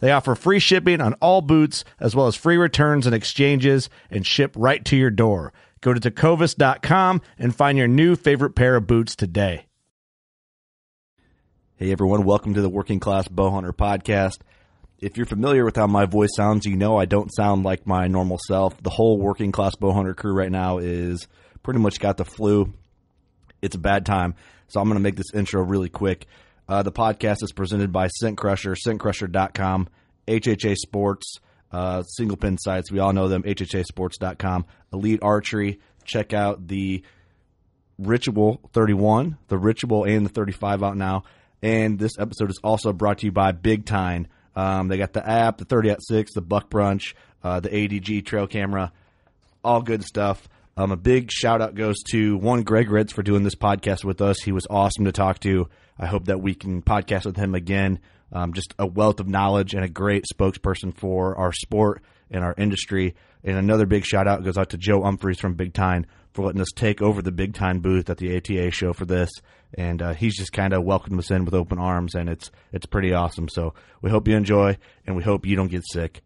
They offer free shipping on all boots, as well as free returns and exchanges, and ship right to your door. Go to tecovas.com and find your new favorite pair of boots today. Hey everyone, welcome to the Working Class Bowhunter podcast. If you're familiar with how my voice sounds, you know I don't sound like my normal self. The whole Working Class Bowhunter crew right now is pretty much got the flu. It's a bad time, so I'm going to make this intro really quick. Uh, the podcast is presented by Scent Crusher, scentcrusher.com, HHA Sports, uh, single pin sights. We all know them, hhasports.com, Elite Archery. Check out the Ritual 31, the Ritual, and the 35 out now. And this episode is also brought to you by Big Tine. Um, they got the app, the 30-06, the Buck Brunch, uh, the ADG trail camera, all good stuff. Um, a big shout out goes to one Greg Ritz for doing this podcast with us. He was awesome to talk to. I hope that we can podcast with him again. Um, just a wealth of knowledge and a great spokesperson for our sport and our industry. And another big shout out goes out to Joe Humphreys from Big Tine for letting us take over the Big Tine booth at the ATA show for this. And uh, he's just kind of welcomed us in with open arms, and it's it's pretty awesome. So we hope you enjoy, and we hope you don't get sick.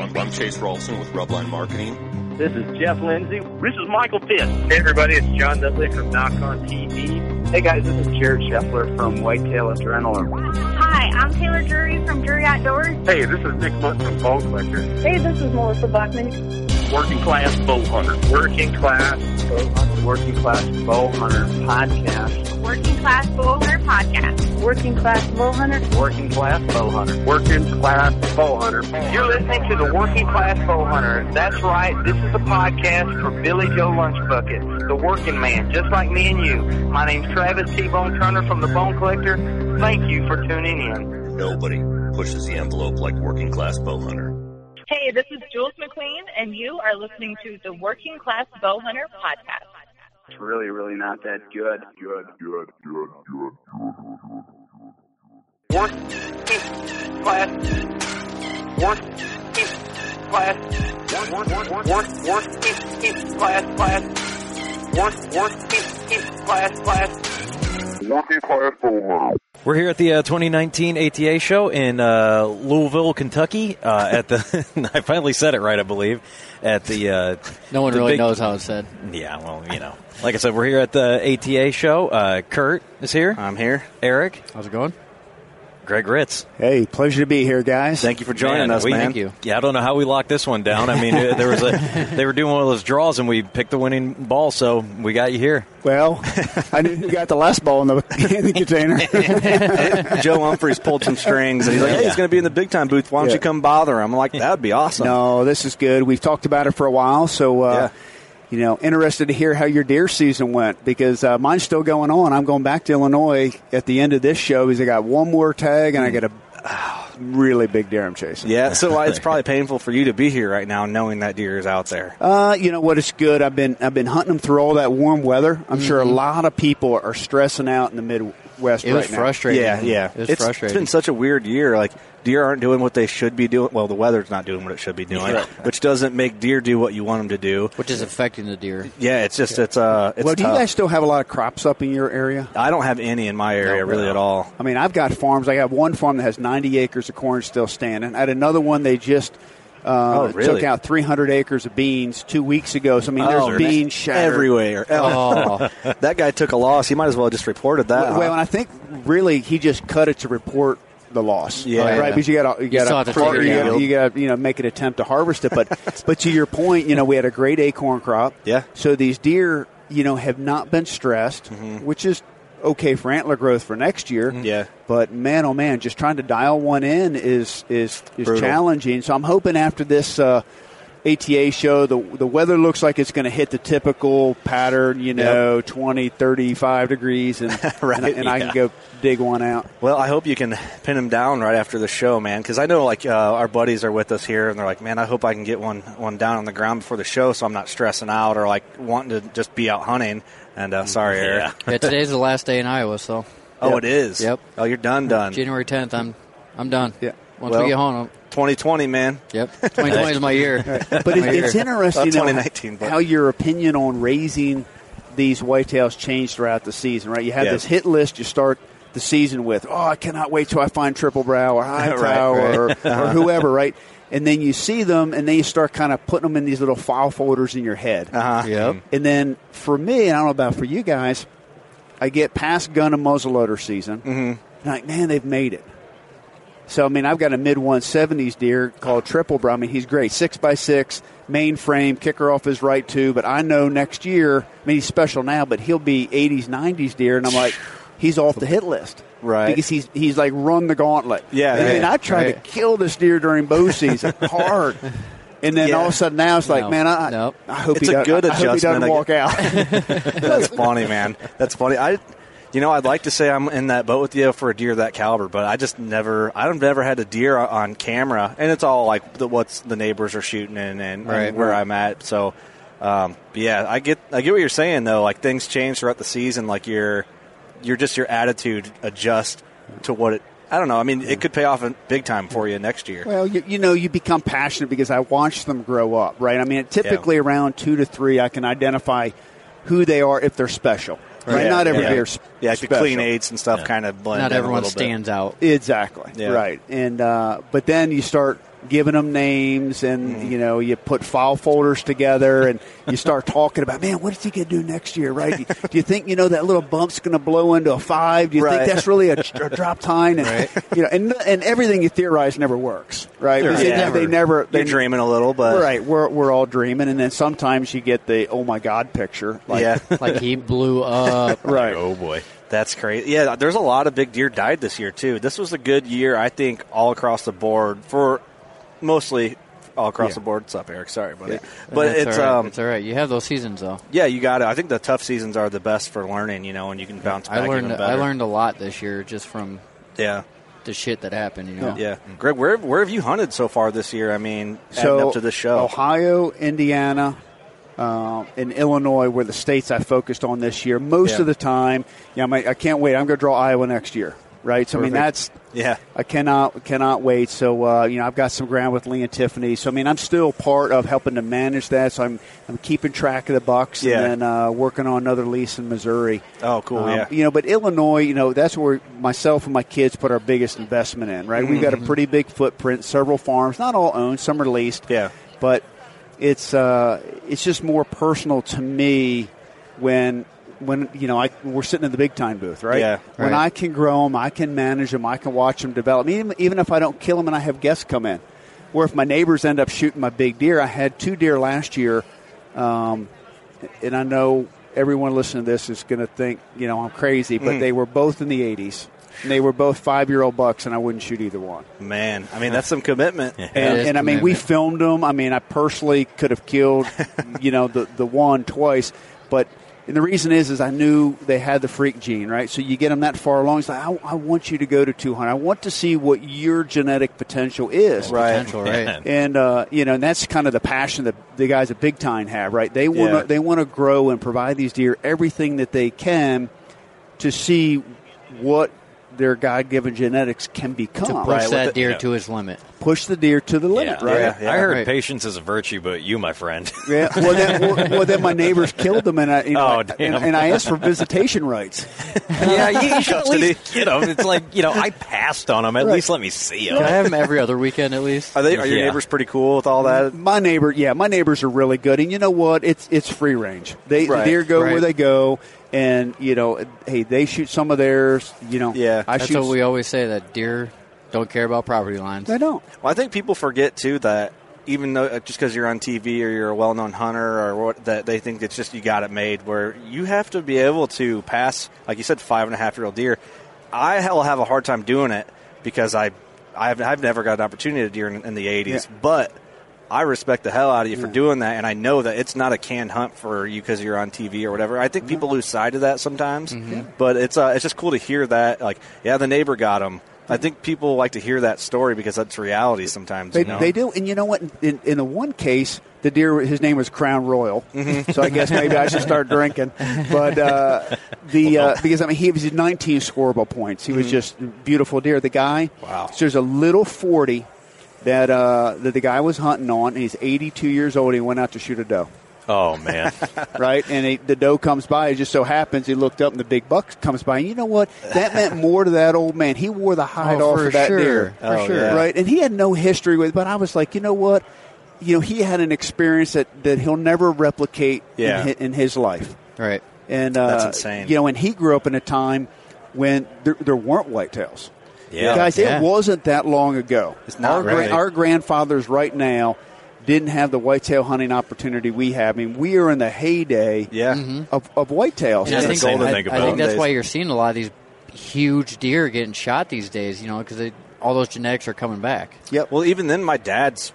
I'm, I'm Chase Rolson with Rubline Marketing. This is Jeff Lindsay. This is Michael Pitt. Hey everybody, it's John Dudley from Nock On TV. Hey guys, this is Jared Scheffler from Whitetail Adrenaline. Hi, I'm Taylor Drury from Drury Outdoors. Hey, this is Nick Mundt from Bone Collector. Hey, this is Melissa Bachman. Working Class Bow Hunter. Working Class Bow Hunter. Working Class Bow Hunter Podcast. Working Class Bow Hunter Podcast. Working Class Bow Hunter. Working Class Bow Hunter. Working Class Bow Hunter. You're listening to the Working Class Bow Hunter. That's right. This is a podcast for Billy Joe Lunchbucket, the working man, just like me and you. My name's Travis T-Bone Turner from the Bone Collector. Thank you for tuning in. Nobody pushes the envelope like Working Class Bow Hunter. Hey, this is Jules McQueen, and you are listening to the Working Class Bow Hunter podcast. It's really, really not that good. Good, good, good, good, good. Working class. Working class. Work, work, work, work, class, class. Work, working class, class. Class. We're here at the uh, 2019 ATA show in uh, Louisville, Kentucky. Uh, at the, I finally said it right, I believe. At the uh, no one the really big, knows how it's said. Yeah, well, you know, like I said, we're here at the ATA show. Uh, Kurt is here. I'm here. Eric, how's it going? Greg Ritz. Hey, pleasure to be here, guys. Thank you for joining man, us, we, man. Thank you. Yeah, I don't know how we locked this one down. I mean, there was a they were doing one of those draws, and we picked the winning ball, so we got you here. Well, I knew you got the last ball in the, in the container. Joe Humphreys pulled some strings, and he's like, "Hey, he's going to be in the Big Tine booth. Why don't Yeah. you come bother him?" I'm like, "That would be awesome." no, this is good. We've talked about it for a while, so uh, Yeah. You know, interested to hear how your deer season went because uh, mine's still going on. I'm going back to Illinois at the end of this show because I got one more tag and I got a really big deer I'm chasing. Yeah, so uh, it's probably painful for you to be here right now, knowing that deer is out there. Uh, you know what? It's good. I've been I've been hunting them through all that warm weather. I'm sure a lot of people are stressing out in the mid West It was right now. frustrating. Yeah, yeah. It was it's, frustrating. it's been such a weird year. Like deer aren't doing what they should be doing. Well, the weather's not doing what it should be doing, Right. which doesn't make deer do what you want them to do. which is affecting the deer. Yeah, it's just it's uh it's well, do you guys still have a lot of crops up in your area? I don't have any in my area really at all. I mean, I've got farms. I have one farm that has 90 acres of corn still standing. I had another one they just uh, Oh, really? took out 300 acres of beans two weeks ago. So I mean, Oh, there's man. beans shattered everywhere. Oh, that guy took a loss. He might as well just reported that. Well, huh? and I think really he just cut it to report the loss. Yeah. right. Yeah. Because you got to you You got to you down. got you got you know make an attempt to harvest it. But but to your point, you know we had a great acorn crop. Yeah. So these deer, you know, have not been stressed, Mm-hmm. which is okay for antler growth for next year. Yeah. But man, oh man, just trying to dial one in is is is Brutal. challenging. So I'm hoping after this. Uh, ATA show the the weather looks like it's going to hit the typical pattern, you know, 20, 35 degrees and Right, and, I- and I can go dig one out. Well, I hope you can pin him down right after the show, man. Because I know like uh, our buddies are with us here, and they're like, "Man, I hope I can get one one down on the ground before the show, so I'm not stressing out or like wanting to just be out hunting." And uh, sorry, Eric. Yeah, today's the last day in Iowa, so Oh, it is. Yep. Oh, you're done, done. January 10th, I'm I'm done. Yeah. Once Well, we get home, I'm, 2020, man. yep. 2020 is my year. But My it, year. it's interesting you know, 2019, but- how your opinion on raising these whitetails changed throughout the season, right? You have Yeah. this hit list you start the season with. Oh, I cannot wait till I find triple brow or high Right, brow right. or, or whoever, right? And then you see them, and then you start kind of putting them in these little file folders in your head. Uh-huh. Yep. And then for me, I don't know about for you guys, I get past gun and muzzleloader season. Mm-hmm. And I'm like, man, they've made it. So I mean, I've got a mid 170s deer called Triple Brow. I mean, he's great, six by six, main frame, kicker off his right too. But I know next year, I mean, he's special now, but he'll be 80s, 90s deer, and I'm like, he's off the hit list. Right. Because he's he's like run the gauntlet. Yeah, I mean, right, I tried right. to kill this deer during bow season hard. And then Yeah. all of a sudden now it's like, No. man, I, Nope. I hope It's he a does, good I hope he doesn't walk out. That's funny, man. That's funny. I, you know, I'd like to say I'm in that boat with you for a deer that caliber, but I just never, I've never had a deer on camera, and it's all like the, what's the neighbors are shooting and, and, Right. and where I'm at. So, um, yeah, I get, I get what you're saying though. Like things change throughout the season. Like your, your just your attitude adjust to what it. I don't know. I mean, it could pay off in big time for you next year. Well, you, you know, you become passionate because I watch them grow up, right? I mean, typically around two to three, I can identify who they are if they're special. Right? Yeah, Not every yeah. deer's Yeah, like the special. clean eights and stuff kind of blend. Not in a everyone little bit. stands out. Exactly. Yeah. Right. And uh, but then you start giving them names, and Mm-hmm. you know, you put file folders together, and you start talking about, man, what is he going to do next year? Right? do, you- do you think you know that little bump's going to blow into a five? Do you Right. think that's really a, a drop time And you know, and and everything you theorize never works, right? Because they, Yeah. they never. They, You're dreaming a little, but Right, we're, we're all dreaming, and then sometimes you get the oh my god picture. Like, yeah. Like he blew up. right. Oh boy. That's crazy. Yeah, there's a lot of big deer died this year too. This was a good year, I think, all across the board for mostly all across Yeah. the board. What's up, Eric? Sorry, buddy. Yeah. But That's it's all right. um, it's all right. You have those seasons though. yeah, you got it. I think the tough seasons are the best for learning. You know, and you can bounce back I learned even. I learned a lot this year just from Yeah, the shit that happened. You know. yeah. Greg, where where have you hunted so far this year? I mean, So up to the show. Ohio, Indiana, uh, and Illinois were the states I focused on this year. Most Yeah. of the time, yeah, I'm, I can't wait. I'm going to draw Iowa next year, right? So I mean, that's yeah, I cannot cannot wait. So uh, you know, I've got some ground with Lee and Tiffany. So I mean, I'm still part of helping to manage that. So I'm I'm keeping track of the bucks Yeah. and then uh, working on another lease in Missouri. Oh, cool. Um, yeah, You know, but Illinois, you know, that's where myself and my kids put our biggest investment in, right? We've got Mm-hmm. a pretty big footprint, several farms, not all owned, some are leased. Yeah. But it's uh, it's just more personal to me when when you know I we're sitting in the Big Tine booth, right? Yeah, When. I can grow them, I can manage them, I can watch them develop. Even even if I don't kill them and I have guests come in, or if my neighbors end up shooting my big deer, I had two deer last year, um, and I know everyone listening to this is going to think you know I'm crazy, but Mm. they were both in the 80s. And they were both five year old bucks, and I wouldn't shoot either one. man. I mean, that's some commitment. And, and I mean, we filmed them. I mean, I personally could have killed, you know, the the one twice, but and the reason is, is I knew they had the freak gene, right? So you get them that far along. It's like I, I want you to go to 200. I want to see what your genetic potential is, Right. Potential, right? and uh, you know, and that's kind of the passion that the guys at Big Tine have, right? They want to Yeah. they want to grow and provide these deer everything that they can to see what their God given genetics can become. To push that deer to his limit. Push the deer to the limit, Yeah. right? I heard Right. patience is a virtue, but you, my friend. Yeah. Well, then, well, well, then my neighbors killed them, and I, you know, Oh, I- damn. and, and I asked for visitation rights. yeah, you, you should at least, you know, it's like, you know, I passed on them. At Right. least let me see Can I them. have him every other weekend at least? Are they? Are your Yeah. neighbors pretty cool with all that? My neighbor, yeah, my neighbors are really good, and you know what? It's it's free range. They Right. the deer go Right. where they go, and you know, hey, they shoot some of theirs. You know, Yeah. I That's shoot. what we always say that deer don't care about property lines. they don't. Well, I think people forget too that even though uh, just because you're on TV or you're a well-known hunter or what, that they think it's just you got it made. Where you have to be able to pass, like you said, five and a half year old deer. I will have a hard time doing it because I, I've, I've never got an opportunity to deer in, in the 80s, Yeah. but. I respect the hell out of you for Yeah. doing that, and I know that it's not a canned hunt for you because you're on TV or whatever. I think people lose sight of that sometimes, but it's uh, it's just cool to hear that. Like, yeah, the neighbor got him. I think people like to hear that story because that's reality sometimes. They, you know? they do, and you know what? In, in the one case, the deer, his name was Crown Royal, Mm-hmm. so I guess maybe I should start drinking. But uh, the uh, because I mean he was 19 scoreable points. He was just beautiful deer. The guy, Mm-hmm. Wow. So there's a little 40 that uh, that the guy was hunting on. And he's 82 years old. He went out to shoot a doe. Oh, man. right? And he, the doe comes by. It just so happens he looked up and the big buck comes by. And you know what? That meant more to that old man. He wore the hide Oh, off for of that sure. deer, For Oh, sure. yeah. right? And he had no history with. But I was like, you know what? You know, he had an experience that, that he'll never replicate Yeah. in, his, in his life. Right. And uh, That's insane. You know, and he grew up in a time when there, there weren't whitetails. Yeah. Guys, Yeah. it wasn't that long ago. It's not our, gra- really. our grandfathers right now didn't have the whitetail hunting opportunity we have. I mean, we are in the heyday Yeah. of, of whitetails. And I think, insane to I, think I think that's Days. why you're seeing a lot of these huge deer getting shot these days. You know, because all those genetics are coming back. Yep. Well, even then, my dad's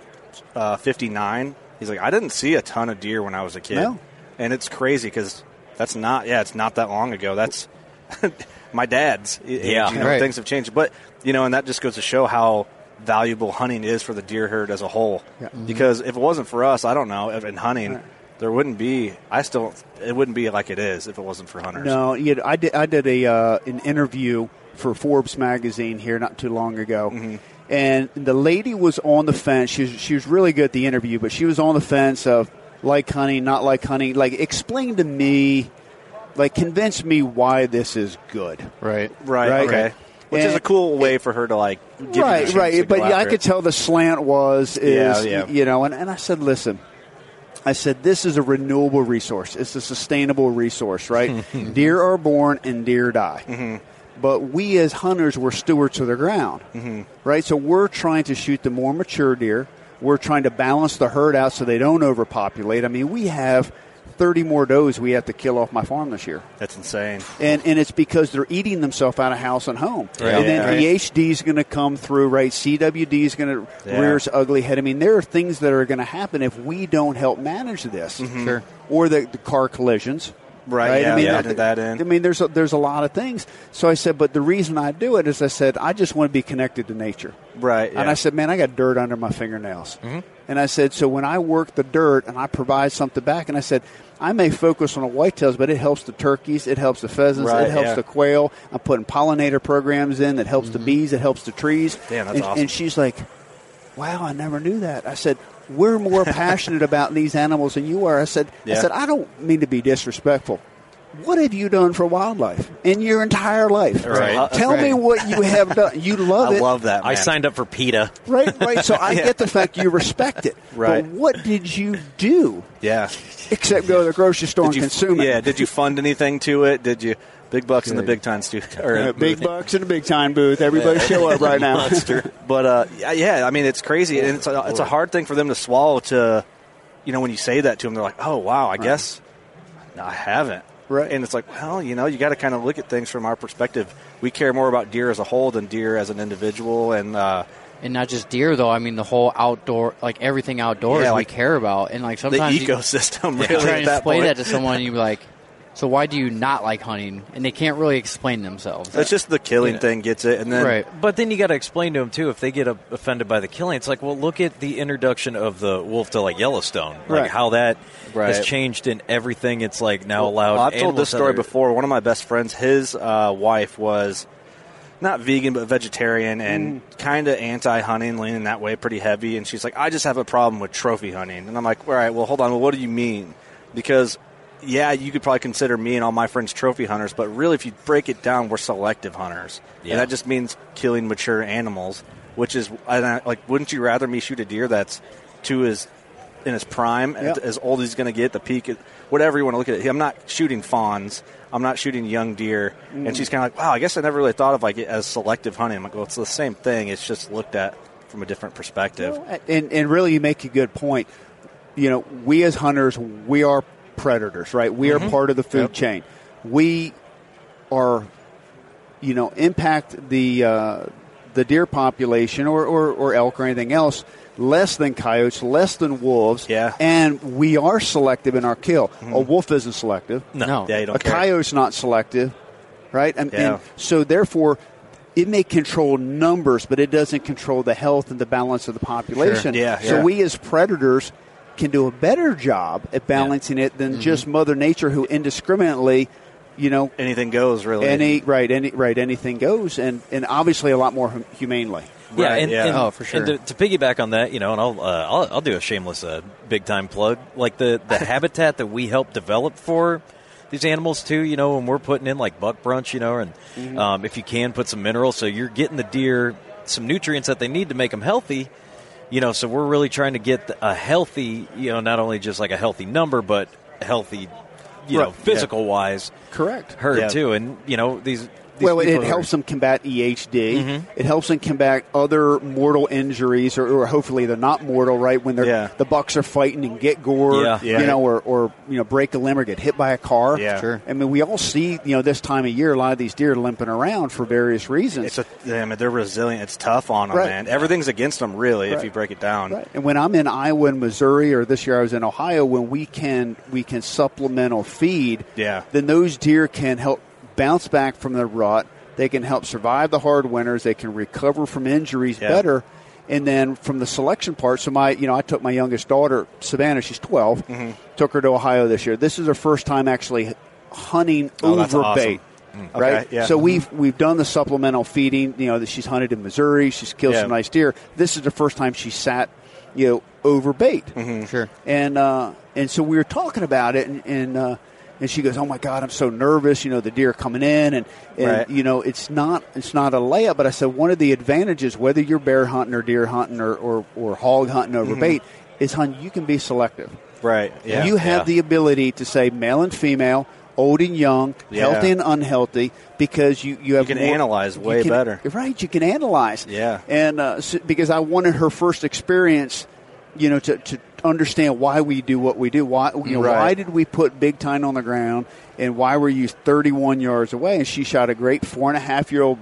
uh, 59. He's like, I didn't see a ton of deer when I was a kid. No. And it's crazy because that's not, yeah, it's not that long ago. That's my dad's. Yeah. You know, Right. things have changed. But, you know, and that just goes to show how valuable hunting is for the deer herd as a whole. Because if it wasn't for us, I don't know, in hunting, there wouldn't be, I still, it wouldn't be like it is if it wasn't for hunters. No, you know, I did. I did a uh, an interview for Forbes magazine here not too long ago, Mm-hmm. and the lady was on the fence. She was she was really good at the interview, but she was on the fence of like hunting, not like hunting. Like, explain to me, like, convince me why this is good. Right. Right, Right. okay. Which is a cool way for her to, like, give you right, to right. go But yeah, I could it. tell the slant was is Yeah, yeah. you know, and, and I said, listen, I said this is a renewable resource. It's a sustainable resource, right? deer are born and deer die. Mm-hmm. But we as hunters, we're stewards of the ground, Mm-hmm. right? So we're trying to shoot the more mature deer. We're trying to balance the herd out so they don't overpopulate. I mean, we have 30 more does we have to kill off my farm this year That's insane. and and it's because they're eating themselves out of house and home. Right. And then Yeah. EHD is going to come through, right? CWD is going to Yeah. rear its ugly head. I mean, there are things that are going to happen if we don't help manage this, mm-hmm. Sure. or the, the car collisions. Right, yeah, I mean, yeah, there- that in. I mean, there's a, there's a lot of things. So I said, but the reason I do it is I said I just want to be connected to nature. Right. And I said, man, I got dirt under my fingernails. Mm-hmm. And I said, so when I work the dirt and I provide something back, and I said, I may focus on the whitetails, but it helps the turkeys, it helps the pheasants, Right, it helps yeah. the quail. I'm putting pollinator programs in that helps the mm-hmm. bees, it helps the trees. Damn, that's and, awesome. and she's like, wow, I never knew that. I said, we're more passionate about these animals than you are. I said, I said, I don't mean to be disrespectful. What have you done for wildlife in your entire life? Right. Tell me what you have done. You love I it. love that. I signed up for PETA. Right, right. So I get the fact you respect it. Right. But what did you do Yeah. except go to the grocery store Did and you, consume it? yeah. Did you fund anything to it? Did you? Big bucks in the Big Tine stu- or Uh, big booth. bucks in the Big Tine booth. Everybody show up right now. But uh, yeah, yeah, I mean, it's crazy, and it's a, it's a hard thing for them to swallow. To you know, when you say that to them, they're like, "Oh, wow, I guess no, I haven't." Right. And it's like, well, you know, you got to kind of look at things from our perspective. We care more about deer as a whole than deer as an individual, and uh, And not just deer though. I mean the whole outdoor, like everything outdoors, Yeah, we care about. And like sometimes you- ecosystem. you Really, try at and that explain that to someone, and you be like, So why do you not like hunting? And they can't really explain themselves. It's just the killing Yeah. thing gets it, and then right. But then you got to explain to them too if they get uh, offended by the killing. It's like, well, look at the introduction of the wolf to like Yellowstone, like Right. how that Right. has changed in everything. It's like now allowed. Well, I've told this story that are- before. One of my best friends, his uh, wife was not vegan but vegetarian and kind of anti-hunting, leaning that way pretty heavy. And she's like, "I just have a problem with trophy hunting." And I'm like, "All right, well, hold on. Well, what do you mean?" Because yeah, you could probably consider me and all my friends trophy hunters, but really, if you break it down, we're selective hunters, Yeah. and that just means killing mature animals. Which is and I, like, wouldn't you rather me shoot a deer that's to his in his prime, Yeah. as old as he's going to get, the peak, whatever you want to look at it. I'm not shooting fawns. I'm not shooting young deer. Mm. And she's kind of like, wow, I guess I never really thought of like it as selective hunting. I'm like, well, it's the same thing. It's just looked at from a different perspective. And, and really, you make a good point. You know, we as hunters, we are predators, right? We are part of the food chain. We are, you know, impact the uh, the deer population or, or, or elk or anything else less than coyotes, less than wolves. Yeah. And we are selective in our kill. A wolf isn't selective. No. Yeah, you don't a care. coyote's not selective, right? And, Yeah. and so therefore, it may control numbers, but it doesn't control the health and the balance of the population. Yeah, So yeah. we as predators can do a better job at balancing it than just Mother Nature, who indiscriminately, you know, Anything goes, really. any right, any right, anything goes, and and obviously a lot more hum- humanely. Yeah, Right, and, yeah. and- Oh, for sure. And to, to piggyback on that, you know, and I'll uh, I'll, I'll do a shameless uh, Big Tine plug. Like the the habitat that we help develop for these animals too. You know, when we're putting in like buck brunch, you know, and Mm-hmm. um, if you can put some minerals, so you're getting the deer some nutrients that they need to make them healthy. You know, so we're really trying to get a healthy, you know, not only just like a healthy number, but healthy, you know, Right, yeah. physical wise Correct. herd Yeah. too. And you know, these. These Well, it, people it who helps them combat EHD. Mhm. It helps them combat other mortal injuries, or, or hopefully they're not mortal, right? When they're Yeah. the bucks are fighting and get gored, Yeah. Yeah. you know, or, or you know break a limb or get hit by a car. Yeah. Sure. I mean, we all see you know this time of year a lot of these deer limping around for various reasons. It's a, I mean, they're resilient. It's tough on them, Right. man. Everything's against them, really, if you break it down. Right. And when I'm in Iowa and Missouri, or this year I was in Ohio, when we can we can supplemental feed, Yeah. then those deer can help bounce back from the rut. They can help survive the hard winters. They can recover from injuries Yeah. better. And then from the selection part, so my you know I took my youngest daughter Savannah, she's 12, Mm-hmm. took her to Ohio this year. This is her first time actually hunting Oh, over awesome. bait. Mm. Right, Okay, yeah. so we've we've done the supplemental feeding. You know that she's hunted in Missouri. She's killed Yeah. some nice deer. This is the first time she sat, you know, over bait. Mm-hmm. Sure. And uh, and so we were talking about it, and and, uh, and she goes, "Oh my God, I'm so nervous." You know, the deer coming in, and, and Right. you know, it's not it's not a layup. But I said one of the advantages, whether you're bear hunting or deer hunting or or, or hog hunting over bait, is hun you can be selective. Right. Mm-hmm. Yeah. you have yeah. the ability to say male and female. Old and young, Yeah. healthy and unhealthy, because you, you have can more- analyze you way can- better. Right, you can analyze. Yeah. and uh, so, because I wanted her first experience, you know, to, to understand why we do what we do. Why you know Right. why did we put Big Tine on the ground, and why were you 31 yards away? And she shot a great four and a half year old,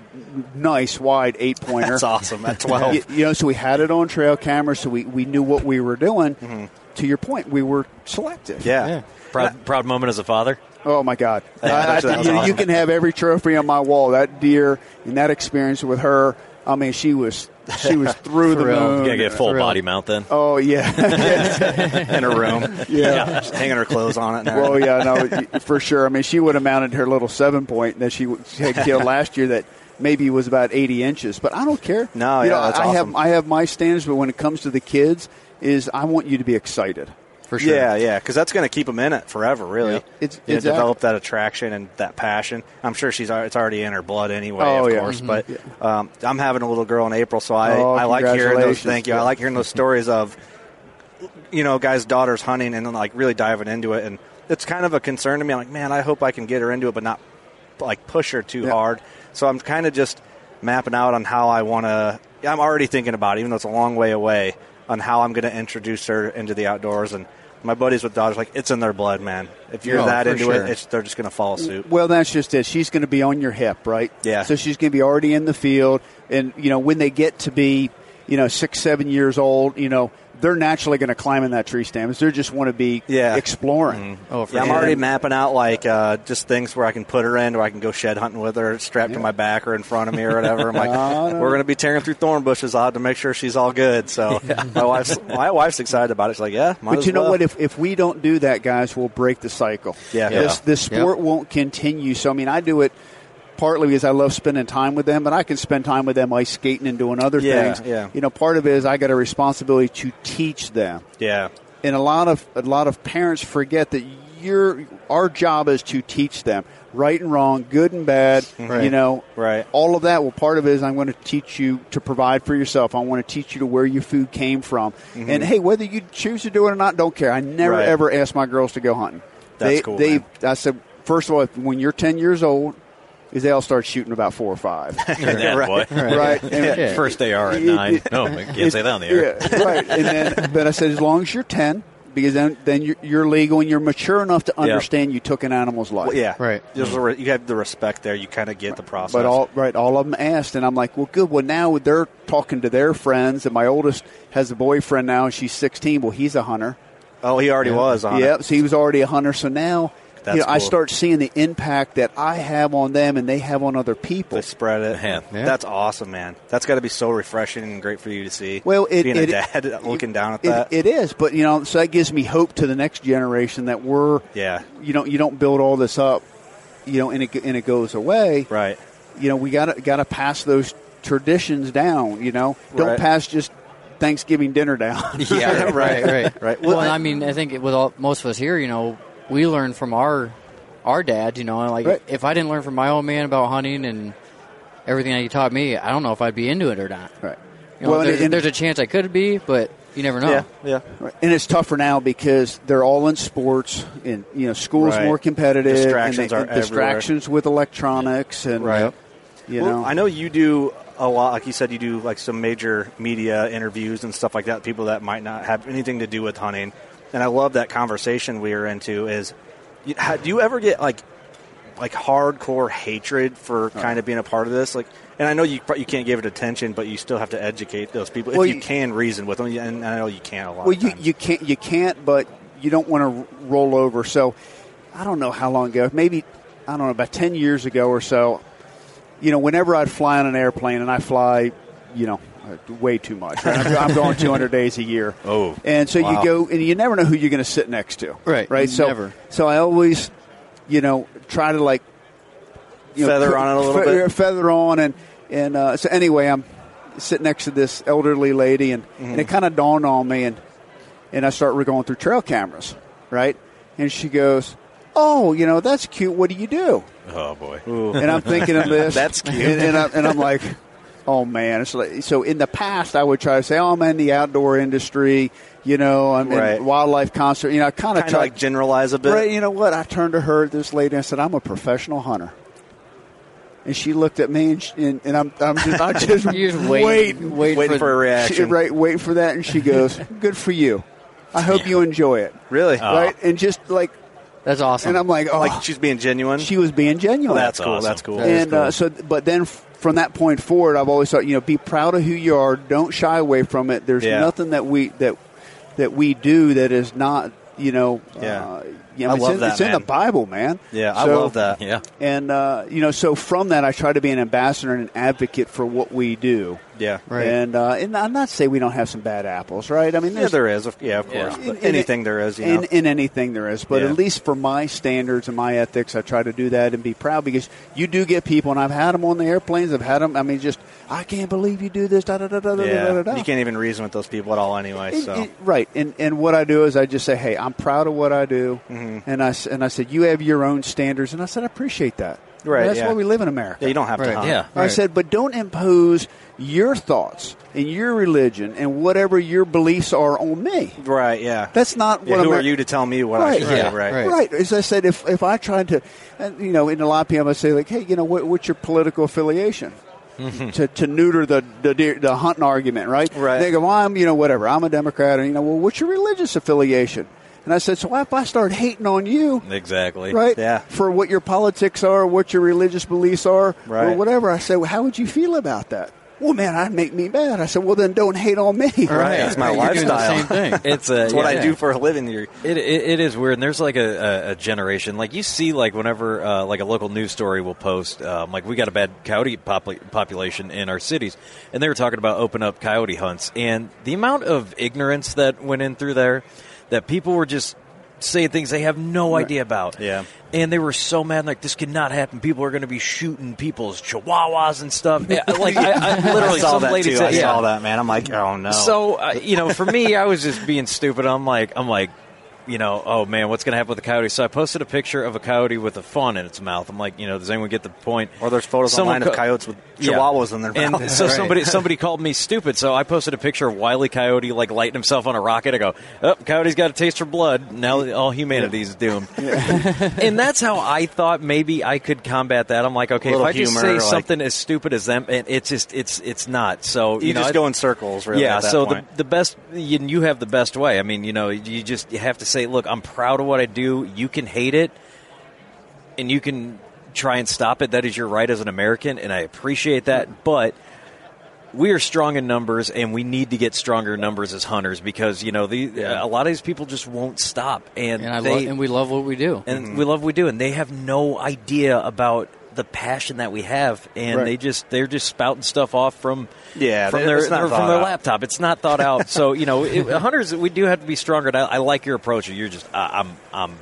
nice wide eight pointer. That's awesome. At 12. You, you know, so we had it on trail camera, so we, we knew what we were doing. To your point, we were selective. Mm-hmm. yeah. proud proud moment as a father. Oh my God! Yeah, I- I- that's- that was you, you can have every trophy on my wall. That deer and that experience with her. I mean, she was she was through the Thrilled. moon. You gotta get a full Thrilled. body mount then. Oh yeah, in a room. Yeah. Just hanging her clothes on it. And well yeah, no, for sure. I mean, she would have mounted her little seven point that she had killed last year. That maybe was about eighty inches, but I don't care. No, You yeah, know, that's I awesome. have I have my standards, but when it comes to the kids, is I want you to be excited. For sure. Yeah, yeah, because that's going to keep them in it forever, really. Yeah. It's- You know, exactly. develop that attraction and that passion. I'm sure she's it's already in her blood anyway, Oh, of yeah. course. Mhm. But um, I'm having a little girl in April, so I, Oh, I like hearing those. Thank you. I like hearing those stories of you know guys' daughters hunting and then like really diving into it, and it's kind of a concern to me. I'm like, man, I hope I can get her into it, but not like push her too Yeah. hard. So I'm kind of just mapping out on how I want to. I'm already thinking about, it, even though it's a long way away, on how I'm going to introduce her into the outdoors. And my buddies with daughters, like it's in their blood, man. If you're Oh, that into sure. it, it's, they're just going to follow suit. Well, that's just it. She's going to be on your hip, right? Yeah. So she's going to be already in the field, and you know when they get to be, you know, six, seven years old, you know, they're naturally going to climb in that tree stand. They just want to be Yeah. exploring. Oh, for Yeah, I'm already mapping out like uh, just things where I can put her in, or I can go shed hunting with her, strapped to my back or in front of me or whatever. I'm like, Oh, no. we're going to be tearing through thorn bushes. I'll have to make sure she's all good. So my wife's my wife's excited about it. She's like, yeah, might But as you know well. what? If, if we don't do that, guys, we'll break the cycle. Yeah. This, Yeah. this sport won't continue. So, I mean, I do it partly because I love spending time with them, but I can spend time with them ice skating and doing other Yeah, things. yeah. You know, part of it is I got a responsibility to teach them. yeah, And a lot of a lot of parents forget that your our job is to teach them right and wrong, good and bad. Right. You know, Right. All of that. Well, part of it is I'm going to teach you to provide for yourself. I want to teach you to where your food came from. Mhm. And hey, whether you choose to do it or not, don't care. I never Right. ever ask my girls to go hunting. That's they, cool, They, man. I said, first of all, if- when you're 10 years old, is they all start shooting about four or five. That boy. Right. And- First they are at It- nine. it- No, I can't say that on the air. Yeah, right. And then, but I said, as long as you're 10, because then, then you're, you're legal and you're mature enough to Yeah. understand you took an animal's life. Well, yeah, Right. There's a re- you have the respect there. You kind of get the process. But all right, all of them asked, and I'm like, well, good. Well, now they're talking to their friends, and my oldest has a boyfriend now, and she's 16. Well, he's a hunter. oh, he already was on Yep. So he was already a hunter. So now, That's you know, I start seeing the impact that I have on them, and they have on other people. They spread it. Yeah. Yeah. That's awesome, man. That's got to be so refreshing and great for you to see. Well, it, being it, a dad looking down at it- that. it is, but you know, so that gives me hope to the next generation that we're, yeah, you know, you don't build all this up, you know, and it and it goes away. right. You know, we got to got to pass those traditions down. You know, don't Right. pass just Thanksgiving dinner down. Yeah, right, right, Right. Well, Well, I mean, I think with all, most of us here, you know, we learn from our our dad. You know, like Right. if I didn't learn from my old man about hunting and everything that he taught me, I don't know if I'd be into it or not. right. You know, Well, and- there's, and- there's a chance I could be, but you never know. Yeah, yeah. Right. And it's tougher now because they're all in sports, and you know, school's Right. more competitive. and Distractions they- are and distractions with electronics, and Right. you well, know, I know you do a lot. Like you said, you do like some major media interviews and stuff like that. People that might not have anything to do with hunting, and I love that conversation we are into. Is you, how, do you ever get like like hardcore hatred for kind of being a part of this? Like, and I know you you can't give it attention, but you still have to educate those people Well, if you, you- can reason with them. And I know you can't a lot. well, of you you can't you can't, but you don't want to roll over. So, I don't know how long ago, maybe I don't know about ten years ago or so. You know, whenever I'd fly on an airplane, and I fly, you know. Uh, Way too much. Right? I'm, I'm going 200 days a year. Oh, and so wow. you go, and you never know who you're going to sit next to. Right, right. So, never. so I always, you know, try to like you know, Feather on it a little fe- bit. Feather on, and and uh, so anyway, I'm sitting next to this elderly lady, and, Mm-hmm. and it kind of dawned on me, and and I start going through trail cameras, right? And she goes, "Oh, you know, that's cute. What do you do?" Oh boy. And I'm thinking of this. That's cute. And, and, I, and I'm like, oh man. It's like, so in the past, I would try to say, oh, I'm in the outdoor industry. You know, I'm Right. in wildlife concert. You know, I kind of like generalize a bit. Right, you know what? I turned to her, this lady, and I said, "I'm a professional hunter." And she looked at me, and, she, and, and I'm, I'm just, I just waiting, waiting, waiting, Waiting for a She, reaction. right, waiting for that, and she goes, "Good for you. I hope you enjoy it." Really? Right, oh. and just like, That's awesome. and I'm like, "Oh, like she's being genuine. she was being genuine." that's, cool. awesome. That's cool. That is and uh, so, but then f- from that point forward, I've always thought, you know, be proud of who you are. Don't shy away from it. There's Yeah. nothing that we that that we do that is not, you know, Yeah. uh, you know, I it's, love in, that, it's in the. Bible, man. Yeah, I So- love that. Yeah. And uh, you know, so from that, I try to be an ambassador and an advocate for what we do. Yeah. Right. And uh, and I'm not say we don't have some bad apples, right? I mean, Yeah, there's there is. Yeah, of Yeah. course. In- But in- anything there is, you know. in, in anything there is. But Yeah. at least for my standards and my ethics, I try to do that and be proud because you do get people, and I've had them on the airplanes. I've had them. I mean, just I can't believe you do this. Da da da da da yeah. da da. da. You can't even reason with those people at all anyway. It- So it- right, and and what I do is I just say, hey, I'm proud of what I do, Mm-hmm. and I s- and I said you have your own standards, and I said I appreciate that. Right, That's yeah. why we live in America. yeah, you don't have to Right. hunt. Yeah. I said, but don't impose your thoughts and your religion and whatever your beliefs are on me. Right. Yeah. That's not Yeah, what who Amer- are you to tell me what I should say? Yeah, Right. right. Right. As I said, if if I tried to, you know, in a lot of people, I say like, hey, you know, what, what's your political affiliation? Mm-hmm. to, to neuter the, the deer- the hunting argument, right? Right. They go, well, I'm you know whatever. I'm a Democrat, and you know, well, what's your religious affiliation? And I said, so if I start hating on you, Exactly. right? Yeah. For what your politics are, what your religious beliefs are, right. or whatever, I said, well, how would you feel about that? well, man, that'd make me mad. I said, well, then don't hate on me. Right, it's my You're doing the lifestyle. same thing. It's, a, It's what I yeah. do for a living. You're, It, it, it is weird, and there's like a, a, a generation like you see like whenever uh, like a local news story will post um, like we got a bad coyote popul- population in our cities, and they were talking about open up coyote hunts, and the amount of ignorance that went in through there, that people were just saying things they have no idea about. Yeah. And they were so mad, like this could not happen. People are going to be shooting people's chihuahuas and stuff. Yeah, like I, I literally I saw some that too. said, I yeah. saw that, man. I'm like, oh no. So uh, you know, for me, I was just being stupid. I'm like, I'm like, you know, oh man, what's going to happen with the coyote? So I posted a picture of a coyote with a fawn in its mouth. I'm like, you know, does anyone get the point? or there's photos Someone online of coyotes with Yeah. chihuahuas in their mouth. And so somebody somebody called me stupid. So I posted a picture of Wiley Coyote like lighting himself on a rocket. I go, oh, Coyote's got a taste for blood. Now all humanity's doomed. and that's how I thought maybe I could combat that. I'm like, okay, if Little I just say like- something as stupid as them, and it's just it's it's not. So you, you, know, just I- go in circles, really. yeah, so point. the, the best, you, you have the best way. I mean, you know, you just you have to say, look, I'm proud of what I do. You can hate it, and you can try and stop it. That is your right as an American, and I appreciate that. But we are strong in numbers, and we need to get stronger numbers as hunters because you know the a lot of these people just won't stop, and, And I they love, and we love what we do. and mm-hmm. we love what we do, and they have no idea about the passion that we have, and Right. they just they're just spouting stuff off from Yeah, from their, not their- from their out. laptop. It's not thought out. So you know, it, hunters we do have to be stronger. I, I like your approach. You're just uh, I'm I'm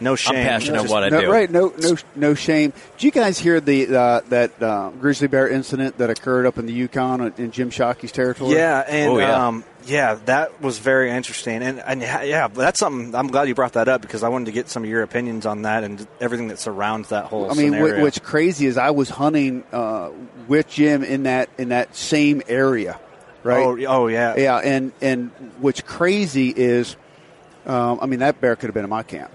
no shame. I'm passionate Just- what I no, do. Right, no, no, no shame. Did you guys hear the uh, that uh, grizzly bear incident that occurred up in the Yukon in Jim Shockey's territory? Yeah, and Oh, yeah. Um, yeah, that was very interesting, and and yeah, yeah, that's something. I'm glad you brought that up because I wanted to get some of your opinions on that and everything that surrounds that whole. I mean, what, scenario. what's crazy is I was hunting uh, with Jim in that in that same area, right? Oh, oh yeah, Yeah, and and what's crazy is, um, I mean, that bear could have been in my camp.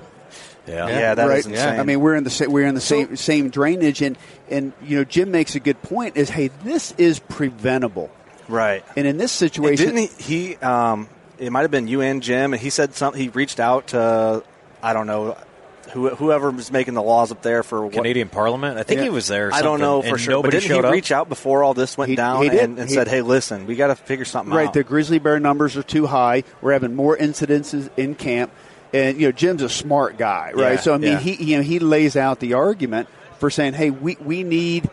Yeah, yeah, that right? is insane. I mean, we're in the sa- we're in the same same drainage, and and you know, Jim makes a good point. Is hey, this is preventable, right? and in this And situation, didn't he? he um, it might have been you and Jim, and he said something. He reached out to, I don't know, who, whoever was making the laws up there for what. Canadian Parliament. I think Yeah. he was there. or I don't know for sure, but didn't he up. reach out before all this went He- down he and, and He- said, "Hey, listen, we got to figure something right? out." Right, the grizzly bear numbers are too high. We're having more incidences in camp, and you know, Jim's a smart guy, right? Yeah, so I mean, yeah. he you know he lays out the argument for saying, hey, we we need.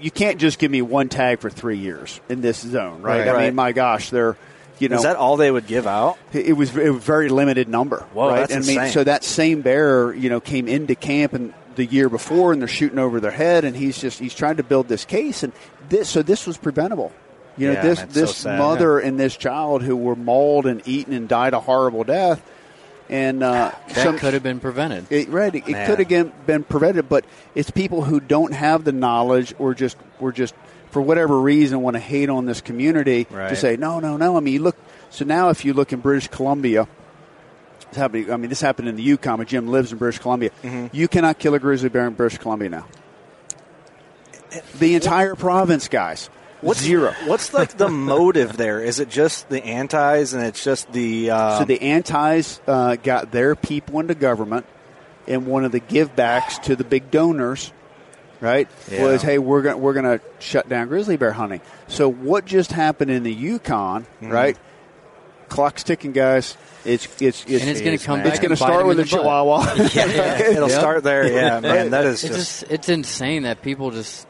You can't just give me one tag for three years in this zone, right? Right. I Right. mean, my gosh, they're you know Is that all they would give out? It was a very limited number. Whoa, right? that's I mean, insane. so that same bear, you know, came into camp and the year before, and they're shooting over their head, and he's just he's trying to build this case, and this so this was preventable. You know, Yeah, this so this sad. mother and this child who were mauled and eaten and died a horrible death, and uh, that some- could have been prevented. it, right, it, it could have been- been prevented, but it's people who don't have the knowledge or just or just for whatever reason want to hate on this community to say no, no, no. I mean, you look. So now, if you look in British Columbia, it's happening. I mean, this happened in the Yukon. but Jim lives in British Columbia. Mm-hmm. You cannot kill a grizzly bear in British Columbia now. The entire province, guys. What's Zero. What's like the motive there? Is it just the antis and it's just the uh, so the antis uh, got their people into government, and one of the givebacks to the big donors, right, Yeah. was hey we're going we're going to shut down grizzly bear hunting. So what just happened in the Yukon, Mm-hmm. right? Clock's ticking, guys. It's it's it's And it's gonna come It's going to start with a the butt. chihuahua. yeah, it'll Yep. start there. Yeah, man, that is It's just, just it's insane that people just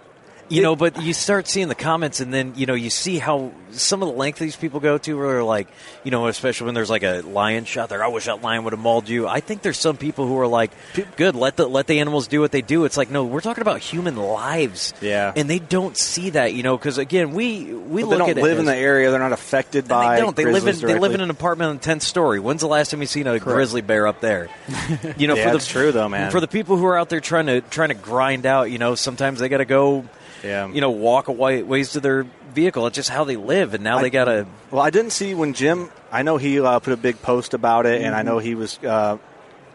You know, but you start seeing the comments, and then you know you see how some of the length these people go to, where they're like, you know, especially when there's like a lion shot there. I wish that lion would have mauled you. I think there's some people who are like, good, let the let the animals do what they do. It's like, no, we're talking about human lives, Yeah. and they don't see that, you know, because again, we we they look don't at it live in the area. They're not affected and by. they don't. They live in grizzlies they live in an apartment on the tenth story. When's the last time you seen a grizzly bear up there? You know, Yeah, for the true, though, man. For the people who are out there trying to trying to grind out, you know, sometimes they got to go, Yeah. you know, walk away ways to their vehicle. It's just how they live, and now I- they got to. Well, I didn't see when Jim. I know he uh, put a big post about it, and I know he was uh,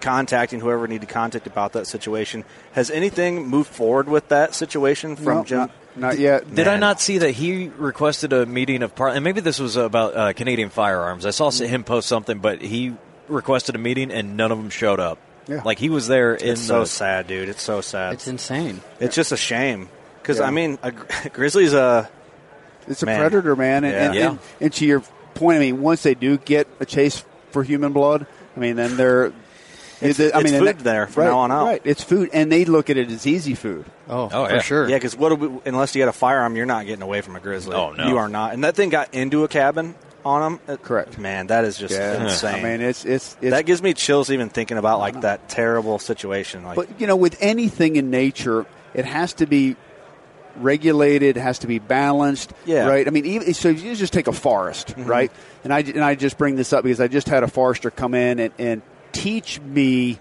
contacting whoever needed contact about that situation. Has anything moved forward with that situation from No, Jim? not, not yet. Did I not see that he requested a meeting of part? And maybe this was about uh, Canadian firearms. I saw him post something, but he requested a meeting, and none of them showed up. Yeah. Like he was there in It's so the sad, dude. It's so sad. it's insane. It's just a shame because Yeah. I mean, a, gr- grizzly's a uh, It's a Man. predator, man. And, Yeah. and, Yeah. and, and to your point, I mean, once they do get a chase for human blood, I mean, then they're. It's- I it's mean, food and that- there from right, now on out. Right, it's food, and they look at it as easy food. Oh, Oh, for yeah. sure. Yeah, because what we, unless you got a firearm, you're not getting away from a grizzly. Oh, no. you are not. And that thing got into a cabin on them. Correct. Man, that is just Yeah. insane. I mean, it's it's, it's that gives me chills even thinking about like that terrible situation. Like, But you know, with anything in nature, it has to be regulated, has to be balanced. Yeah. Mm-hmm. Right. I mean, even so, you just take a forest, right? And I and I just bring this up because I just had a forester come in and, and teach me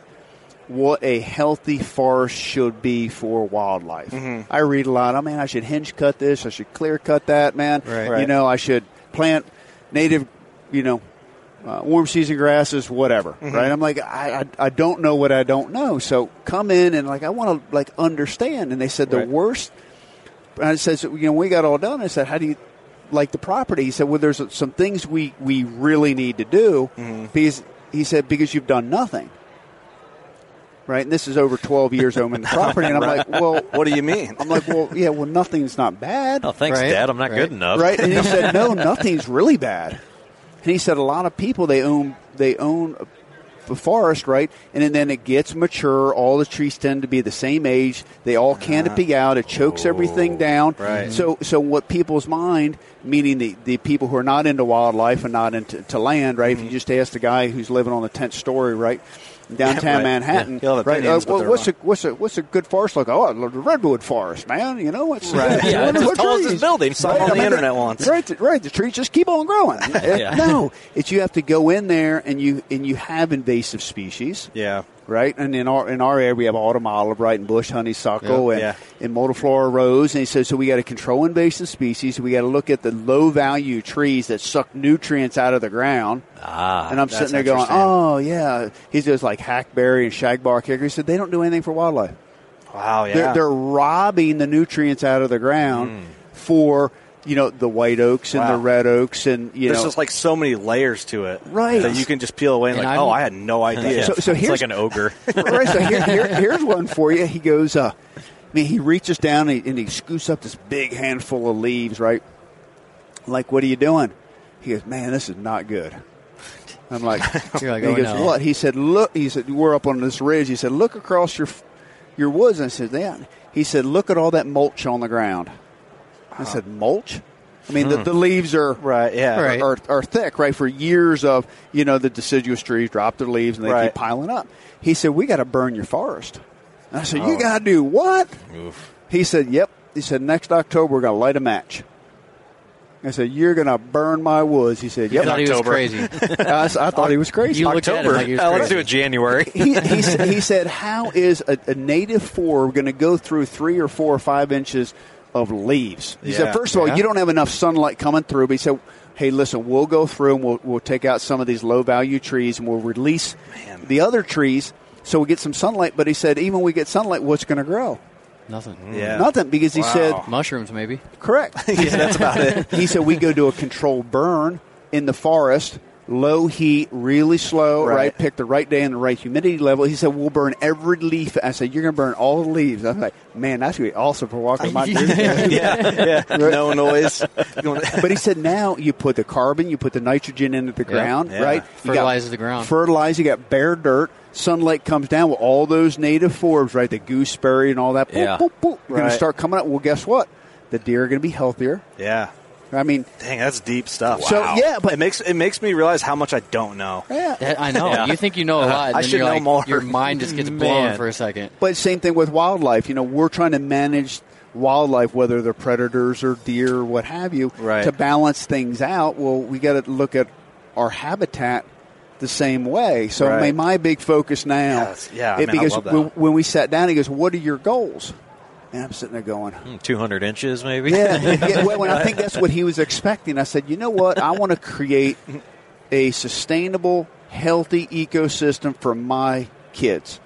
what a healthy forest should be for wildlife. Mm-hmm. I read a lot. Oh man, I should hinge cut this. I should clear cut that. Man, Right. you know, I should plant native, you know, uh, warm season grasses, whatever. Mm-hmm. Right? I'm like, I, I I don't know what I don't know. So come in and like I want to like understand. And they said the Right. worst. And I said, so, you know, we got all done. I said, how do you like the property? He said, well, there's some things we we really need to do Mm-hmm. because he said because you've done nothing. Right, and this is over 12 years owning the property, and I'm like, well, what do you mean? I'm like, well, yeah, well, nothing's not bad. Oh, thanks, Right. Dad. I'm not Right. good enough. right? And he said, no, nothing's really bad. And he said, a lot of people they own they own the forest, right? And then, then it gets mature. All the trees tend to be the same age. They all canopy ah. out. It chokes everything oh, down. Right. So, so what people's mind, meaning the, the people who are not into wildlife and not into to land, right? If you mm-hmm. just ask the guy who's living on the tenth story, right? Downtown right. Manhattan, Yeah. Right? Uh, opinions, but well, they're what's a what's a what's a good forest like? Oh, the redwood forest, man. You know, it's Right. Uh, yeah, it's as tall as this trees. building. Saw it on the internet once. Right, the- right. The trees just keep on growing. Yeah. No, it's you have to go in there and you and you have invasive species, Yeah. right? And in our in our area we have autumn olive, right, and bush honeysuckle, Yeah. and Yeah. and multiflora rose. And he says so we got to control invasive species. We got to look at the low value trees that suck nutrients out of the ground. Ah, and I'm that's sitting there going, oh yeah. He's just like hackberry and shagbark hickory. He said they don't do anything for wildlife. Wow. Yeah. They're, they're robbing the nutrients out of the ground for you know the white oaks and Wow. the red oaks and you know. There's know just like so many layers to it, Right. That you can just peel away and, And like, I'm- oh, I had no idea. So- so it's here's- like an ogre. right, so here, here, here's one for you. He goes, uh, I mean, he reaches down and he, and he scoops up this big handful of leaves, right? Like, what are you doing? He goes, man, this is not good. I'm like, You're like, he "Oh, goes, no." what? He said, look. He said, we're up on this ridge. He said, look across your your woods. And I said, yeah. He said, look at all that mulch on the ground. I said, uh-huh. mulch. I mean, the, hmm. the leaves are right. Yeah. Right. are, are thick, right? For years of, you know, the deciduous trees drop their leaves and they Right. keep piling up. He said, We got to burn your forest. And I said, You Oh. got to do what? He said, Yep. He said, Next October, we're going to light a match. I said, You're going to burn my woods. He said, Yep. I thought he was October. crazy. I, thought he was crazy. You looked at him like he was Uh, let's do it January. he, he, s- he said, How is a, a native forb going to go through three or four or five inches of leaves? He Yeah. said, First of all, Yeah. you don't have enough sunlight coming through. But he said, Hey, listen, we'll go through and we'll, we'll take out some of these low value trees and we'll release the other trees so we get some sunlight. But he said, Even when we get sunlight, what's going to grow? Nothing. Mm. Yeah. Nothing, because he Wow. said, Mushrooms, maybe. Correct. yeah, that's about it. he said we go to a controlled burn in the forest, low heat, really slow, right. Right. Pick the right day and the right humidity level. He said we'll burn every leaf. I said you're going to burn all the leaves. I'm like, man, that's going to be awesome for walking my deer. yeah. Yeah. No noise. But he said now you put the carbon, you put the nitrogen into the ground, Yeah. right? You got Fertilizes the ground. Fertilize. You got bare dirt. Sunlight comes down with all those native forbs, right? The gooseberry and all that. Boop, Yeah. boop, boop. You're going to start coming up. Well, guess what? The deer are going to be healthier. yeah. I mean, Dang, that's deep stuff. So, yeah, but- it makes it makes me realize how much I don't know. yeah. That- I know. Yeah. You think you know a lot. And I should you're know like, more. Your mind just gets blown for a second. But same thing with wildlife. You know, we're trying to manage wildlife, whether they're predators or deer or what have you, Right. to balance things out. Well, we got to look at our habitat the same way. So, I Right. mean, my big focus now, Yes. Yeah, it- man, I because love that. when, when we sat down, he goes, "What are your goals?" And I'm sitting there going, Hmm, 200 inches, maybe. yeah, yeah well, I think that's what he was expecting. I said, you know what? I want to create a sustainable, healthy ecosystem for my kids.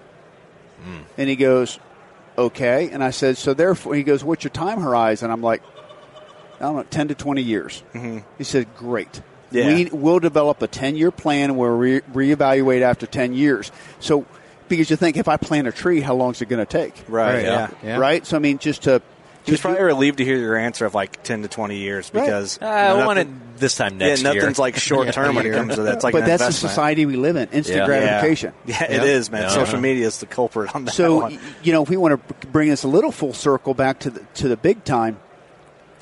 And he goes, okay. And I said, so therefore, he goes, what's your time horizon? I'm like, I don't know, 10 to 20 years. Mm-hmm. He said, great. Yeah. We will develop a 10 year plan and we'll re- reevaluate after 10 years. So, because you think if I plant a tree, how long is it going to take? Right. Right, Yeah. Yeah. Right? So, I mean, just to He was probably relieved to hear your answer of like ten to twenty years Right. because Uh, I nothing- want it this time next yeah, year. nothing's like short term when it comes to that. It's like but an that's the society we live in. Instant Yeah. gratification. Yeah, it Yeah. is, man. Yeah. Social media is the culprit on that So one. y- you know, if we want to bring this a little full circle back to the to the Big Tine,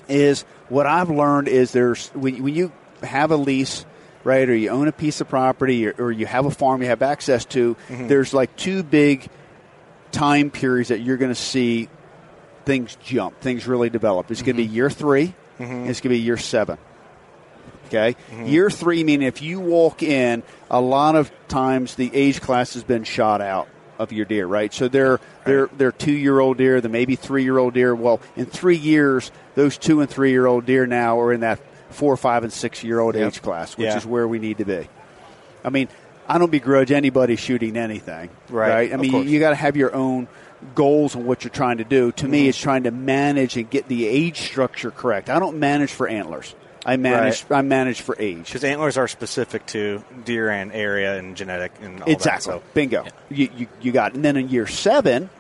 is what I've learned is there's when, when you have a lease, right, or you own a piece of property, or, or you have a farm you have access to, Mm-hmm. there's like two big time periods that you're going to see things jump, things really develop. It's going to be Mm-hmm. year 3 and it's going to be year seven. Okay, year three meaning if you walk in, a lot of times the age class has been shot out of your deer, right? So they're they're they're two year old deer, the maybe three year old deer. Well, in three years, those two and three year old deer now are in that four, five, and six year old Yep. age class, which Yeah. is where we need to be. I mean, I don't begrudge anybody shooting anything, Right, I mean, you, you got to have your own goals and what you're trying to do. To Mm-hmm. me, it's trying to manage and get the age structure correct. I don't manage for antlers. I manage. I manage for age. Because antlers are specific to deer and area and genetic and all Exactly. that. So Bingo. You, you, you got it. And then in year seven,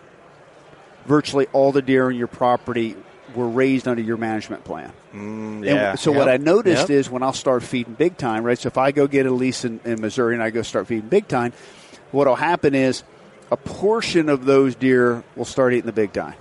virtually all the deer on your property were raised under your management plan. mm, yeah. And so Yep. what I noticed Yep. is when I'll start feeding Big Tine, right? So if I go get a lease in, in Missouri and I go start feeding Big Tine, what'll happen is a portion of those deer will start eating the Big Tine.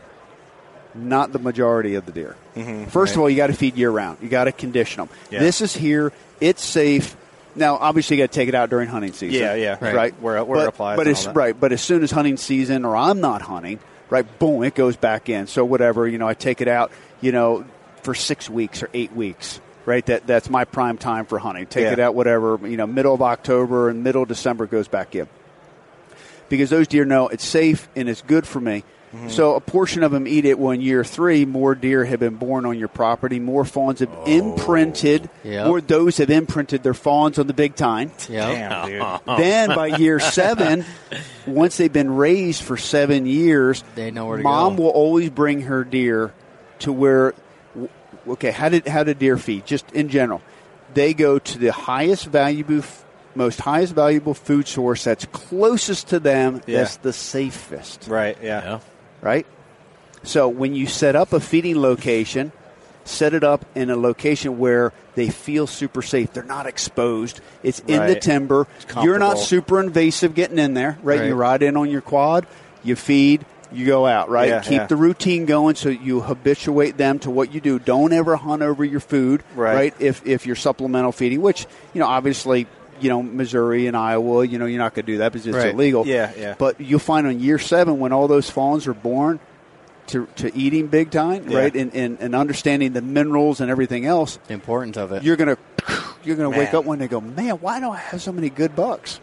Not the majority of the deer. Mm-hmm. First of all, you got to feed year round. You got to condition them. Yeah. This is here. It's safe. Now, obviously, you got to take it out during hunting season. Yeah, yeah. right. Right. Where- where it but, applies But and as, all that. right, but as soon as hunting season, or I'm not hunting, right, boom, it goes back in. So whatever, you know, I take it out, you know, for six weeks or eight weeks. Right, that that's my prime time for hunting. Take Yeah. it out, whatever, you know, middle of October and middle of December goes back in because those deer know it's safe and it's good for me. Mm-hmm. So a portion of them eat it. When year three, more deer have been born on your property. More fawns have Oh. imprinted. Yep. More does have imprinted their fawns on the Big Tine. Yeah. Damn, dude. Then by year seven, once they've been raised for seven years, They know where to mom go. will always bring her deer to where. Okay, how did how did deer feed? Just in general, they go to the highest valuable, most highest valuable food source that's closest to them. Yeah. That's the safest Right. Yeah. Yeah. Right? So when you set up a feeding location, set it up in a location where they feel super safe. They're not exposed. It's in the timber. You're not super invasive getting in there, right? Right. You ride in on your quad, you feed, you go out, right? Yeah, Keep yeah. the routine going so you habituate them to what you do. Don't ever hunt over your food, Right. If if you're supplemental feeding, which, you know, obviously you know, Missouri and Iowa, you know, you're not going to do that because it's Right. illegal. Yeah, yeah. But you'll find on year seven when all those fawns are born to, to eating Big Tine, Yeah. right, and, and, and understanding the minerals and everything else, The importance of it. you're gonna you're gonna wake up one day and go, man, why do I have so many good bucks?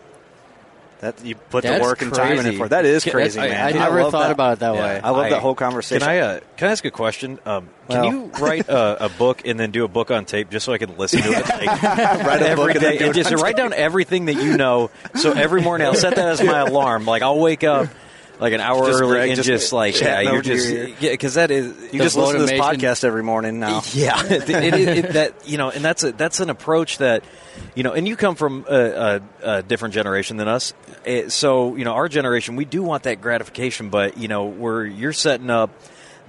That you put That's the work and time in it crazy. for. That is That's- crazy, I- man. I never love thought about it that Yeah. way. I love I- that whole conversation. Can I uh, can I ask a question? Um, can Well- you write a, a book and then do a book on tape just so I can listen to it? Like, Write a every book and then day, do and it just on write down everything that you know. So every morning I'll set that as my alarm. Like I'll wake up like an hour Just early Greg and just just, like yeah, you're just your yeah, because that is You just listen to this podcast every morning now. yeah, it, it, it, that you know, and that's a that's an approach that you know, and you come from a, a, a different generation than us, Eh, so you know, our generation we do want that gratification, but you know, where you're setting up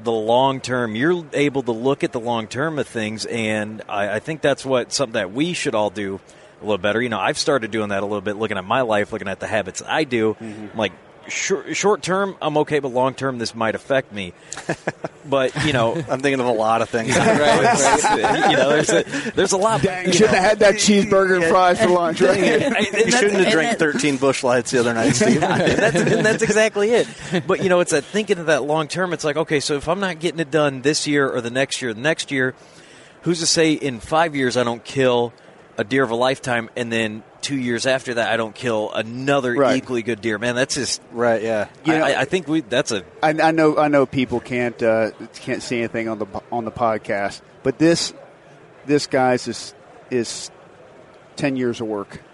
the long term, you're able to look at the long term of things, and I, I think that's what something that we should all do a little better. You know, I've started doing that a little bit, looking at my life, looking at the habits I do, I'm like. Short, short term, I'm okay, but long term, this might affect me. But you know, I'm thinking of a lot of things. you know, there's a, there's a lot. Dang, you shouldn't know. have had that cheeseburger and fries for lunch, right? You shouldn't have drank that- 13 Busch lights the other night, Steve. and that's, and that's exactly it. But you know, it's that thinking of that long term. It's like, okay, so if I'm not getting it done this year or the next year, the next year, who's to say in five years I don't kill a deer of a lifetime, and then two years after that I don't kill another Right. equally good deer? Man, that's just right. Yeah. You I, know- I, I think we that's a I, I know I know people can't uh, can't see anything on the on the podcast, but this this guy's is is ten years of work.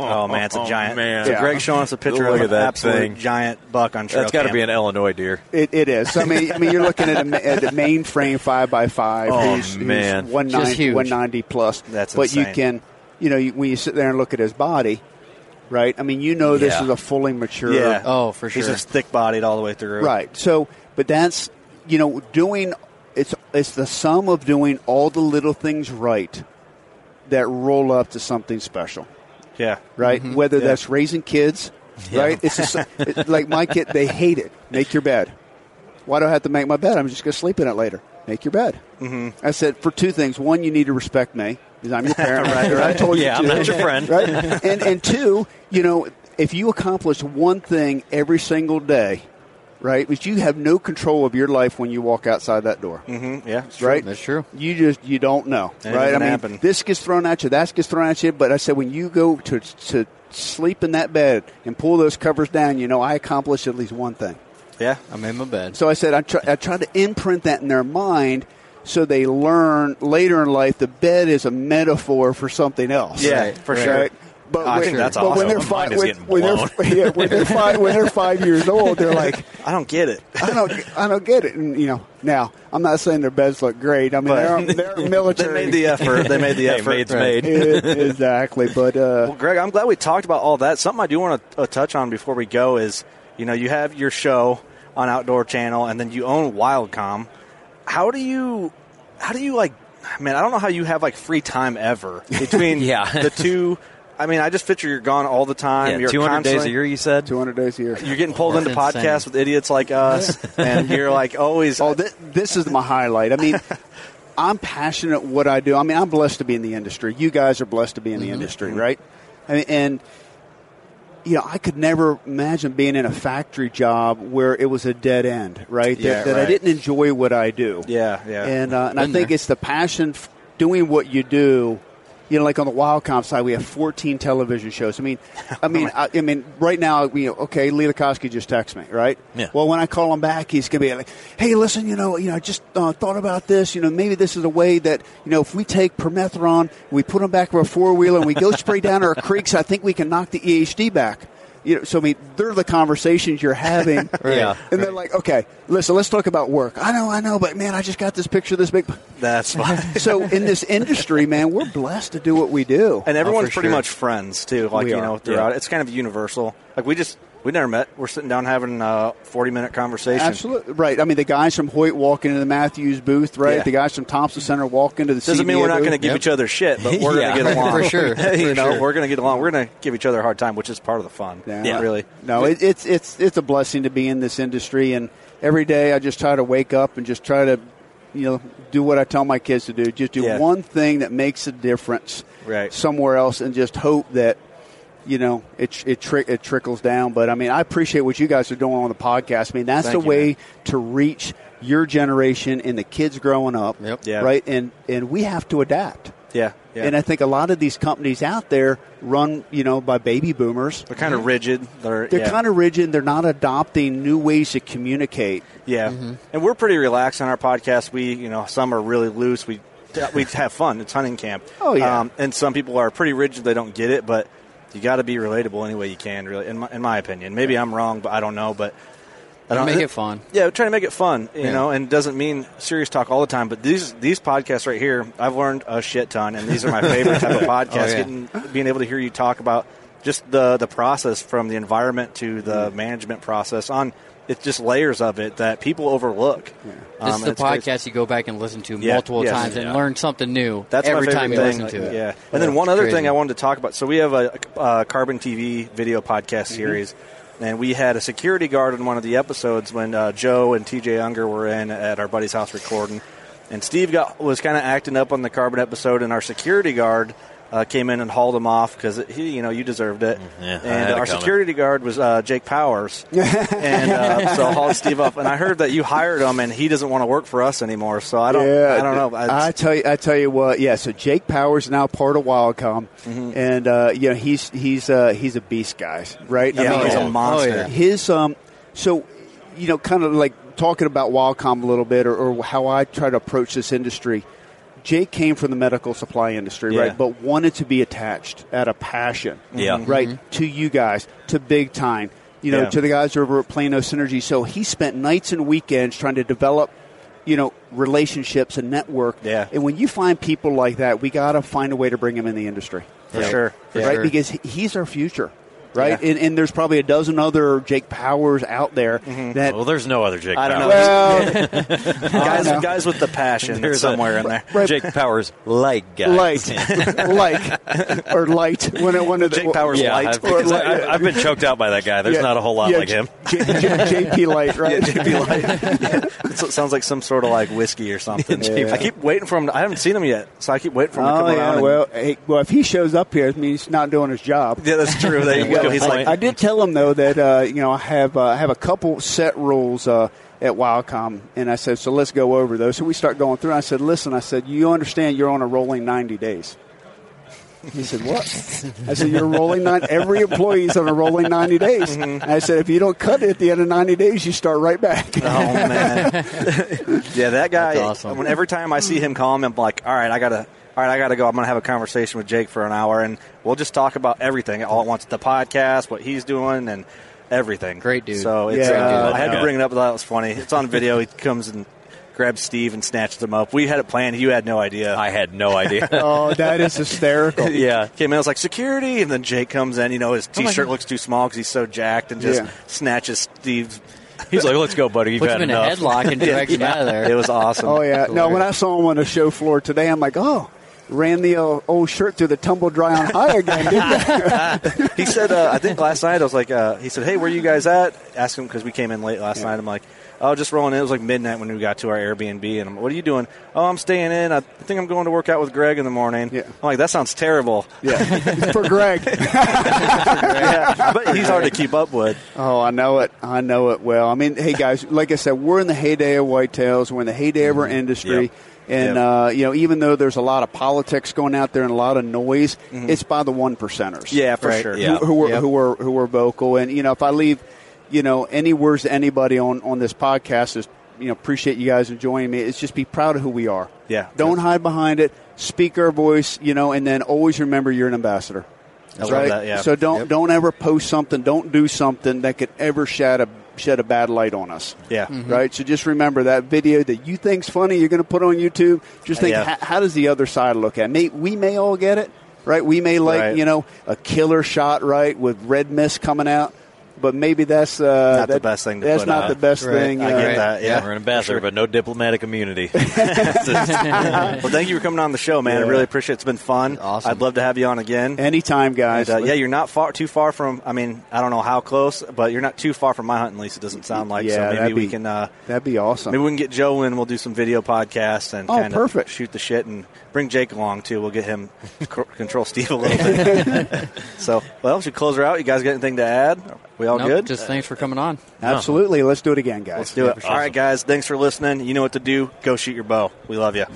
Oh man, it's a giant. man. So Yeah. Greg's showing us a picture Look of an that absolute thing. giant buck on trail that's got to be an Illinois deer. It, it is. I mean, I mean, you're looking at a, at a mainframe five by five. Oh, who's, who's man. 190, 190 plus. That's but you can, you know, when you sit there and look at his body, right? I mean, you know, this Yeah. is a fully mature. Yeah. Oh, for sure. He's sure. just thick bodied all the way through. Right. So, but that's you know, doing it's it's the sum of doing all the little things right that roll up to something special. Yeah. Right. Mhm. Whether Yeah. that's raising kids, Yeah. right? It's just, it's like my kid. They hate it. Make your bed. Why do I have to make my bed? I'm just going to sleep in it later. Make your bed. Mm-hmm. I said for two things. One, you need to respect me because I'm your parent. Right, right? I right. told you. Yeah, I'm to. not your friend. Right. And and two, you know, if you accomplish one thing every single day, right, which you have no control of your life when you walk outside that door. Mm-hmm. Yeah, it's true. Right. That's true. You just you don't know, It right? I doesn't mean, happen. this gets thrown at you, that gets thrown at you. But I said when you go to to sleep in that bed and pull those covers down, you know I accomplished at least one thing. Yeah. I'm in my bed. So I said I, try, I tried to imprint that in their mind so they learn later in life the bed is a metaphor for something else. Yeah, Right, for right. sure. Right? But I when, think that's but when they're five, when, when they're yeah, when they're five, when they're five years old, they're like, I don't get it. I don't, I don't get it. And you know, now I'm not saying their beds look great. I mean, But- they're, they're military. They made the effort. They made the Hey, effort. made's made. It- exactly, but uh, Well, Greg, I'm glad we talked about all that. Something I do want to uh, touch on before we go is, you know, you have your show on Outdoor Channel, and then you own Wildcom. How do you, how do you like, man? I don't know how you have like free time ever between Yeah. the two. I mean, I just picture you're gone all the time. Yeah, you're 200 days a year, you said? 200 days a year. You're getting pulled into That's podcasts with idiots like us, and you're like always. Oh, th- this is my highlight. I mean, I'm passionate what I do. I mean, I'm blessed to be in the industry. You guys are blessed to be in the mm-hmm. industry, mm-hmm. right? I mean, and you know, I could never imagine being in a factory job where it was a dead end, right? That, Yeah, that I right. didn't enjoy what I do. yeah, yeah. And, uh, and I think there. it's the passion f- doing what you do. You know, like on the Wildcom side, we have 14 television shows. I mean, I mean, I, I mean, right now, we okay. Lee Lakosky just texted me, right? Yeah. Well, when I call him back, he's gonna be like, "Hey, listen, you know, you know, I just uh, thought about this. You know, maybe this is a way that you know, if we take permethrin, we put them back with a four wheeler, and we go spray down our creeks, I think we can knock the EHD back." You know, so I mean, they're the conversations you're having, Yeah. and they're like, "Okay, listen, let's talk about work." I know, I know, but man, I just got this picture, this big. That's fine. so in this industry, man, we're blessed to do what we do. And everyone's oh, for pretty sure. much friends too. Like We you are, know, throughout it's kind of universal. Like we just we never met. We're sitting down having a forty minute conversation. Absolutely right. I mean, the guys from Hoyt walk into the Mathews booth, right? Yeah. The guys from Thompson Center walk into the. Doesn't mean we're not going to give Yep. each other shit, but we're Yeah. going to get along For sure. you know, sure. we're going to get along. We're going to give each other a hard time, which is part of the fun. Yeah. really. No, it, it's it's it's a blessing to be in this industry, and every day I just try to wake up and just try to, you know, do what I tell my kids to do. Just do Yeah. one thing that makes a difference Right. somewhere else, and just hope that. You know, it it, tri- it trickles down, but I mean, I appreciate what you guys are doing on the podcast. I mean, that's Thank the you, way man. to reach your generation and the kids growing up, Yep. Yeah. right? And and we have to adapt. Yeah, yeah. And I think a lot of these companies out there run, you know, by baby boomers. they're kind of rigid. They're They're yeah. kind of rigid. They're not adopting new ways to communicate. Yeah, and we're pretty relaxed on our podcast. We, you know, some are really loose. We we have fun. It's hunting camp. Oh, yeah. Um, and some people are pretty rigid. They don't get it, but you got to be relatable any way you can. Really, in my, in my opinion, maybe I'm wrong, but I don't know. But I don't Make it fun. Yeah, trying to make it fun, you Yeah. know, and doesn't mean serious talk all the time. But these these podcasts right here, I've learned a shit ton, and these are my favorite type of oh, podcasts. Oh, yeah. Getting being able to hear you talk about just the the process from the environment to the mm. management process on it's just layers of it that people overlook. Um, Just the it's great. podcast you go back and listen to Yeah, multiple yes. times and learn something new That's every my favorite time you thing. listen to it. Yeah, and then one other crazy. thing I wanted to talk about. So we have a, uh Carbon TV video podcast Mm-hmm. series, and we had a security guard in one of the episodes when uh, Joe and TJ Unger were in at our buddy's house recording, and Steve got was kind of acting up on the Carbon episode, and our security guard. Uh, came in and hauled him off because he, you know, you deserved it. Mm-hmm. Yeah, and our security guard was uh, Jake Powers, and uh, so hauled Steve off. And I heard that you hired him, and he doesn't want to work for us anymore. So I don't, yeah, I don't know. I, I, tell you, I tell you what. Yeah, so Jake Powers is now part of Wildcom, Mm-hmm. and uh, you know he's he's uh, he's a beast, guys. Right? Yeah, he's a monster. Oh, yeah. His um, so you know, kind of like talking about Wildcom a little bit, or, or how I try to approach this industry. Jake came from the medical supply industry, Yeah. right? But wanted to be attached at a passion, Yeah. right, mm-hmm. to you guys, to Big Tine, you know, Yeah. to the guys over at Plano Synergy. So he spent nights and weekends trying to develop, you know, relationships and network. Yeah. And when you find people like that, we got to find a way to bring them in the industry, For sure. For right? sure. Because he's our future. Right? Yeah. And, and there's probably a dozen other Jake Powers out there mm-hmm. that. Well, there's no other Jake. I don't know. Powers. Well, guys, guys with the passion There's somewhere a in there. Right. Jake Powers like guy. Light, like, or light. One, one of the Jake Powers Yeah, light. I've, Or I, I've been choked out by that guy. There's Yeah, not a whole lot yeah, like him. J- J- JP Light, right? JP Light. It sounds like some sort of like whiskey or something. Yeah. I keep waiting for him. To, I haven't seen him yet, so I keep waiting for him to Oh come yeah, around. well, hey, well, if he shows up here, it means he's not doing his job. yeah, that's true. There you go. He's like, I did tell him though that uh, you know I have uh, I have a couple set rules uh, at Wildcom, and I said so let's go over those. So we start going through. I said, listen, I said you understand you're on a rolling ninety days. He said, "What?" I said, "You're rolling nine. Every employee's on a rolling ninety days." And I said, "If you don't cut it at the end of ninety days, you start right back." oh man, yeah, that guy. That's awesome. When every time I see him call him, I'm like, all right, I gotta. All right, I got to go. I'm going to have a conversation with Jake for an hour, and we'll just talk about everything all at once. The podcast, what he's doing, and everything. Great dude. So it's, Yeah. uh, dude. I had to bring it up. That was funny. It's on video. He comes and grabs Steve and snatches him up. We had it planned. You had no idea. I had no idea. oh, that is hysterical. yeah. Came in, I was like, security, and then Jake comes in. You know, his t-shirt looks too small because he's so jacked, and just Yeah. snatches Steve's. He's like, let's go, buddy. You've Puts had him in a enough. headlock and drags him out of there. It was awesome. Oh yeah. No, when I saw him on the show floor today, I'm like, oh. Ran the uh, old shirt through the tumble dry on high again, he said, uh, I think last night I was like, uh, he said, hey, where you guys at? Asked him because we came in late last night. I'm like, oh, just rolling in. It was like midnight when we got to our Airbnb, and I'm, what are you doing? Oh, I'm staying in. I think I'm going to work out with Greg in the morning. Yeah. I'm like, that sounds terrible. Yeah, for Greg. yeah, but he's hard to keep up with. Oh, I know it. I know it well. I mean, hey guys, like I said, we're in the heyday of whitetails. We're in the heyday of our industry. Yep. And Yep. uh, you know, even though there's a lot of politics going out there and a lot of noise, it's by the one percenters. Yeah, for right? sure. Who, Yeah. who are Yep. who are who are vocal. And you know, if I leave, you know, any words to anybody on on this podcast is, you know, appreciate you guys enjoying me. It's just be proud of who we are. Yeah. Don't hide behind it. Speak our voice. You know, and then always remember you're an ambassador. I love right? that, yeah. So don't Yep. don't ever post something, don't do something that could ever shed a shed a bad light on us. Yeah. Mm-hmm. Right. So just remember that video that you think's funny, you're going to put on YouTube. Just think, Yeah. how, how does the other side look at? it? We may all get it, right? We may like Right. you know a killer shot, right, with red mist coming out. But maybe that's uh, Not the best thing to That's put not out. the best Right. thing. I uh, get that. Yeah. We're an ambassador, but no diplomatic immunity. well, thank you for coming on the show, man. I really appreciate it. It's been fun. Awesome. I'd love to have you on again. Anytime, guys. And, uh, yeah, you're not far too far from. I mean, I don't know how close, but you're not too far from my hunting lease. It doesn't sound like. Yeah, so maybe that'd we be- can. Uh, That'd be awesome. maybe we can get Joe in. We'll do some video podcasts and Oh, perfect. shoot the shit and bring Jake along too. We'll get him control Steve a little bit. so, well, should close her out. You guys got anything to add? We all Nope, good? Just thanks for coming on. Absolutely. Let's do it again, guys. Let's do it. All right, guys. Thanks for listening. You know what to do. Go shoot your bow. We love you.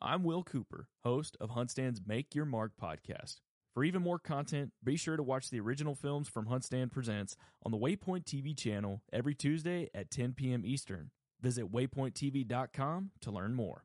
I'm Will Cooper, host of HuntStand's Make Your Mark podcast. For even more content, be sure to watch the original films from HuntStand Presents on the Waypoint TV channel every Tuesday at 10 p.m. Eastern. Visit waypointtv.com to learn more.